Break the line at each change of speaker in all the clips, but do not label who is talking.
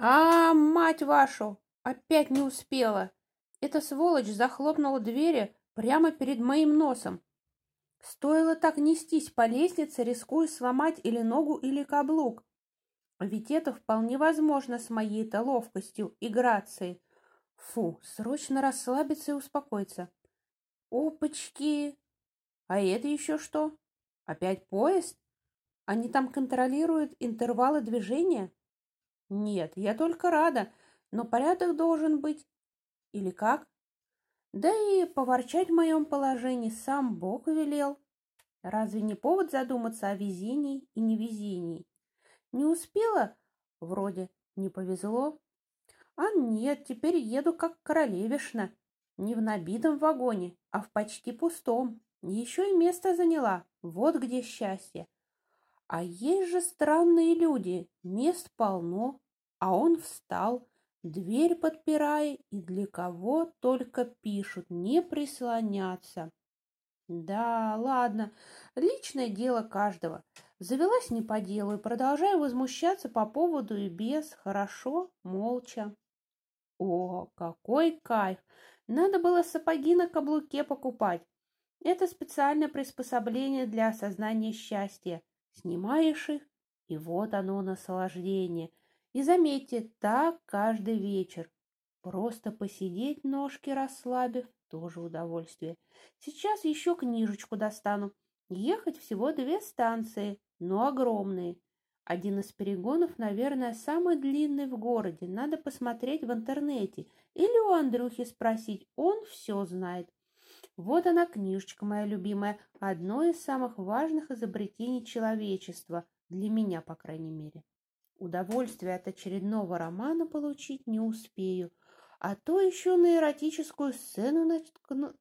А, мать вашу! Опять не успела. Эта сволочь захлопнула двери прямо перед моим носом. Стоило так нестись по лестнице, рискуя сломать или ногу, или каблук. Ведь это вполне возможно с моей-то ловкостью и грацией. Фу, срочно расслабиться и успокоиться. Опачки! А это еще что? Опять поезд? Они там контролируют интервалы движения? Нет, я только рада, но порядок должен быть. Или как? Да и поворчать в моем положении сам Бог велел. Разве не повод задуматься о везении и невезении? Не успела? Вроде не повезло. А нет, теперь еду как королевишна. Не в набитом вагоне, а в почти пустом. Еще и место заняла. Вот где счастье. А есть же странные люди. Мест полно. А он встал, дверь подпирая, и для кого только пишут не прислоняться. Да, ладно, личное дело каждого. Завелась не по делу и продолжаю возмущаться по поводу и без, хорошо, молча. О, какой кайф! Надо было сапоги на каблуке покупать. Это специальное приспособление для осознания счастья. Снимаешь их, и вот оно наслаждение. И заметьте, так каждый вечер. Просто посидеть ножки расслабив, тоже удовольствие. Сейчас еще книжечку достану. Ехать всего две станции, но огромные. Один из перегонов, наверное, самый длинный в городе. Надо посмотреть в интернете. Или у Андрюхи спросить. Он все знает. Вот она, книжечка моя любимая. Одно из самых важных изобретений человечества. Для меня, по крайней мере. Удовольствие от очередного романа получить не успею. А то еще на эротическую сцену наткну...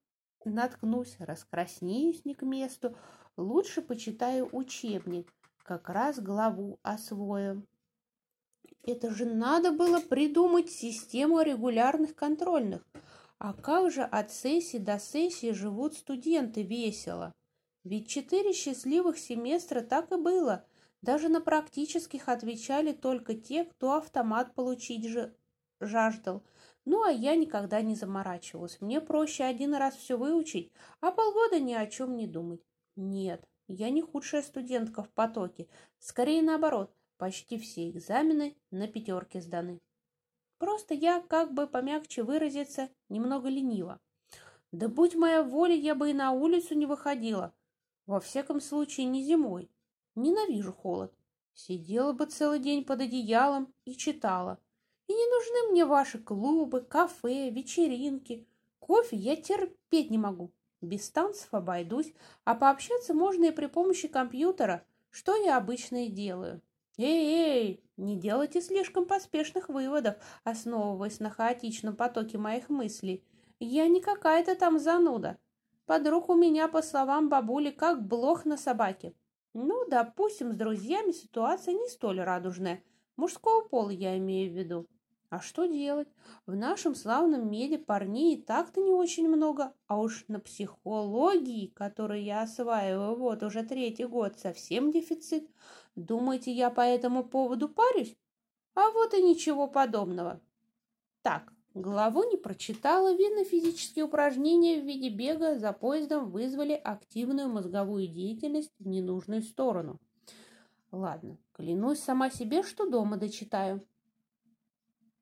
наткнусь, раскраснеюсь не к месту. Лучше почитаю учебник как раз главу освоим. Это же надо было придумать систему регулярных контрольных. А как же от сессии до сессии живут студенты весело? Ведь четыре счастливых семестра так и было. Даже на практических отвечали только те, кто автомат получить же жаждал. Ну, а я никогда не заморачивалась. Мне проще один раз все выучить, а полгода ни о чем не думать. Нет, я не худшая студентка в потоке. Скорее наоборот, почти все экзамены на пятерке сданы. Просто я, как бы помягче выразиться, немного ленива. Да будь моя воля, я бы и на улицу не выходила. Во всяком случае, не зимой. Ненавижу холод. Сидела бы целый день под одеялом и читала. И не нужны мне ваши клубы, кафе, вечеринки. Кофе я терпеть не могу. Без танцев обойдусь, а пообщаться можно и при помощи компьютера, что я обычно и делаю. Эй-эй, не делайте слишком поспешных выводов, основываясь на хаотичном потоке моих мыслей. Я не какая-то там зануда. Подруг у меня, по словам бабули, как блох на собаке. Ну, допустим, с друзьями ситуация не столь радужная. Мужского пола я имею в виду. А что делать? В нашем славном меде парней и так-то не очень много, а уж на психологии, которую я осваиваю вот уже третий год, совсем дефицит. Думаете, я по этому поводу парюсь? А вот и ничего подобного. Так, главу не прочитала, видно, физические упражнения в виде бега за поездом вызвали активную мозговую деятельность в ненужную сторону. Ладно, клянусь сама себе, что дома дочитаю.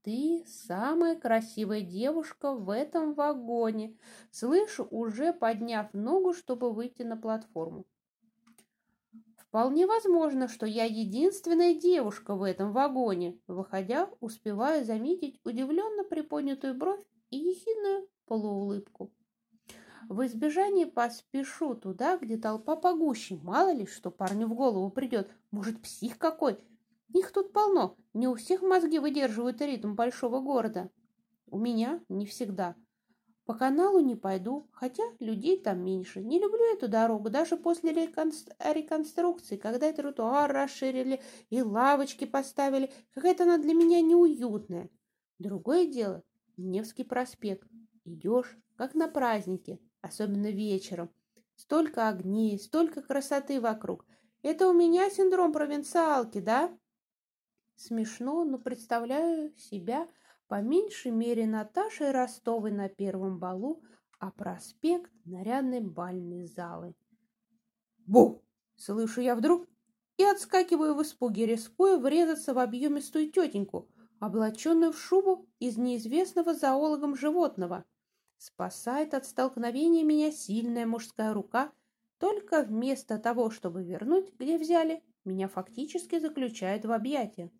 Ты самая красивая девушка в этом вагоне. Слышу, уже подняв ногу, чтобы выйти на платформу. Вполне возможно, что я единственная девушка в этом вагоне. Выходя, успеваю заметить удивленно приподнятую бровь и ехидную полуулыбку. В избежание поспешу туда, где толпа погуще. Мало ли, что парню в голову придет. Может, псих какой? Их тут полно. Не у всех мозги выдерживают ритм большого города. У меня не всегда. По каналу не пойду, хотя людей там меньше. Не люблю эту дорогу, даже после реконструкции, когда тротуар расширили и лавочки поставили. Какая-то она для меня неуютная. Другое дело – Невский проспект. Идешь, как на празднике, особенно вечером. Столько огней, столько красоты вокруг. Это у меня синдром провинциалки, да? Смешно, но представляю себя по меньшей мере Наташей Ростовой на первом балу, а проспект нарядной бальной залы. Бу! Слышу я вдруг и отскакиваю в испуге, рискуя врезаться в объемистую тетеньку, облаченную в шубу из неизвестного зоологом животного. Спасает от столкновения меня сильная мужская рука, только вместо того, чтобы вернуть, где взяли, меня фактически заключает в объятия.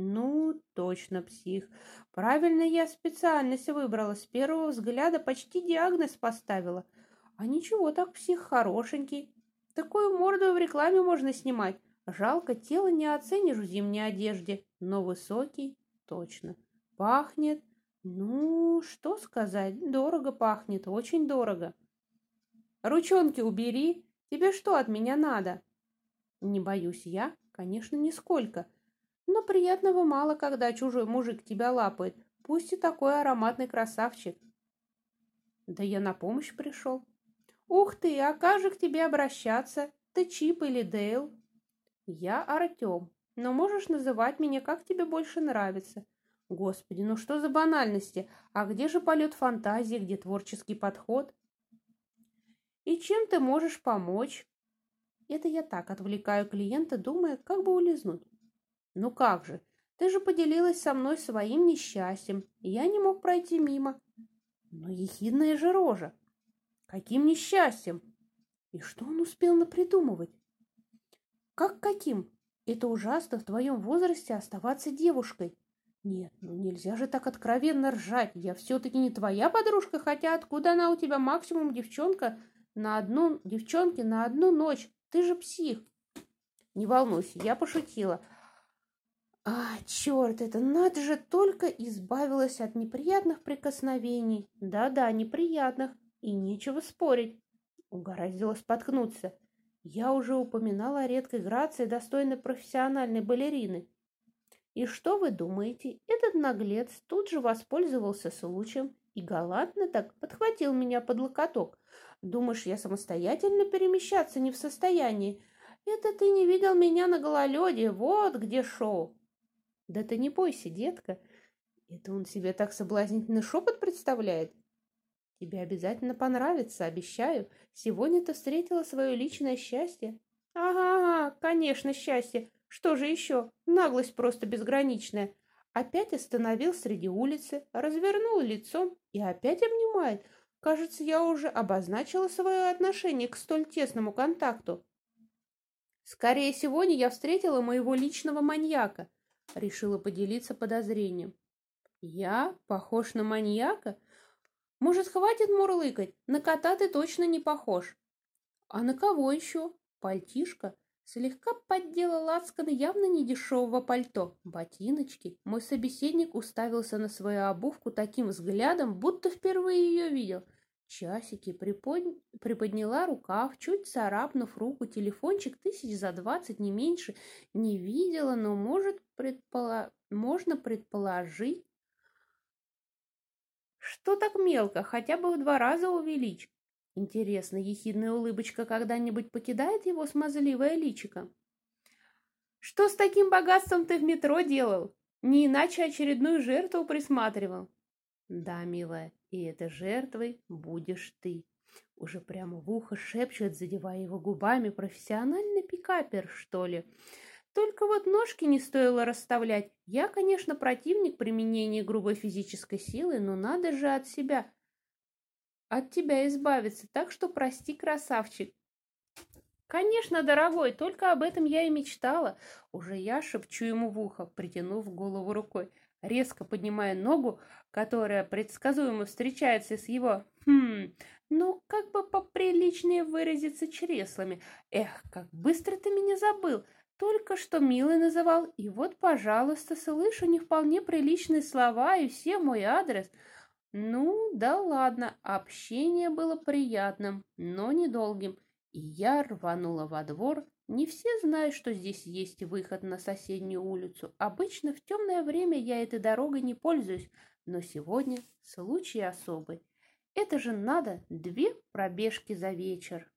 Ну, точно псих. Правильно я специальность выбрала. С первого взгляда почти диагноз поставила. А ничего так псих хорошенький. Такую морду в рекламе можно снимать. Жалко, тело не оценишь в зимней одежде, но высокий точно. Пахнет, ну, что сказать, дорого пахнет, очень дорого. Ручонки убери, тебе что от меня надо? Не боюсь я, конечно, нисколько, приятного мало, когда чужой мужик тебя лапает, пусть и такой ароматный красавчик. Да я на помощь пришел. Ух ты, а как же к тебе обращаться? Ты Чип или Дейл? Я Артем, но можешь называть меня, как тебе больше нравится. Господи, ну что за банальности? А где же полет фантазии, где творческий подход? И чем ты можешь помочь? Это я так отвлекаю клиента, думая, как бы улизнуть. Ну как же, ты же поделилась со мной своим несчастьем, и я не мог пройти мимо. Но ехидная же рожа. Каким несчастьем? И что он успел напридумывать? Как каким? Это ужасно в твоем возрасте оставаться девушкой. Нет, ну нельзя же так откровенно ржать. Я все-таки не твоя подружка, хотя откуда она у тебя максимум девчонка на одну девчонки на одну ночь? Ты же псих. Не волнуйся, я пошутила. А, черт, это надо же только избавилась от неприятных прикосновений. Да-да, неприятных. И нечего спорить. Угораздило споткнуться. Я уже упоминала о редкой грации, достойной профессиональной балерины. И что вы думаете? Этот наглец тут же воспользовался случаем и галантно так подхватил меня под локоток. Думаешь, я самостоятельно перемещаться не в состоянии? Это ты не видел меня на гололеде, вот где шоу. Да ты не бойся, детка. Это он себе так соблазнительный шепот представляет? Тебе обязательно понравится, обещаю. Сегодня ты встретила свое личное счастье. Ага, ага, конечно, счастье. Что же еще? Наглость просто безграничная. Опять остановил среди улицы, развернул лицом и опять обнимает. Кажется, я уже обозначила свое отношение к столь тесному контакту. Скорее, сегодня я встретила моего личного маньяка. Решила поделиться подозрением. Я похож на маньяка? Может, хватит мурлыкать? На кота ты точно не похож. А на кого еще? Пальтишка? Слегка поддела лацканы явно недешевого пальто. Ботиночки. Мой собеседник уставился на свою обувку таким взглядом, будто впервые ее видел. Часики припод... приподняла рукав, чуть царапнув руку, телефончик тысяч за двадцать, не меньше. Не видела, но может предполо... можно предположить, что так мелко? Хотя бы в два раза увеличь. Интересно, ехидная улыбочка когда-нибудь покидает его смазливое личико? Что с таким богатством ты в метро делал? Не иначе очередную жертву присматривал. Да, милая, и этой жертвой будешь ты. Уже прямо в ухо шепчет, задевая его губами, профессиональный пикапер, что ли. Только вот ножки не стоило расставлять. Я, конечно, противник применения грубой физической силы, но надо же от себя, от тебя избавиться, так что прости, красавчик. Конечно, дорогой, только об этом я и мечтала. Уже я шепчу ему в ухо, притянув голову рукой, резко поднимая ногу, которая предсказуемо встречается с его, хм, ну, как бы поприличнее выразиться чреслами. Эх, как быстро ты меня забыл. Только что милый называл, и вот, пожалуйста, слышу не вполне приличные слова и все мой адрес. Ну, да ладно, общение было приятным, но недолгим, и я рванула во двор. Не все знают, что здесь есть выход на соседнюю улицу. Обычно в темное время я этой дорогой не пользуюсь, но сегодня случай особый. Это же надо две пробежки за вечер.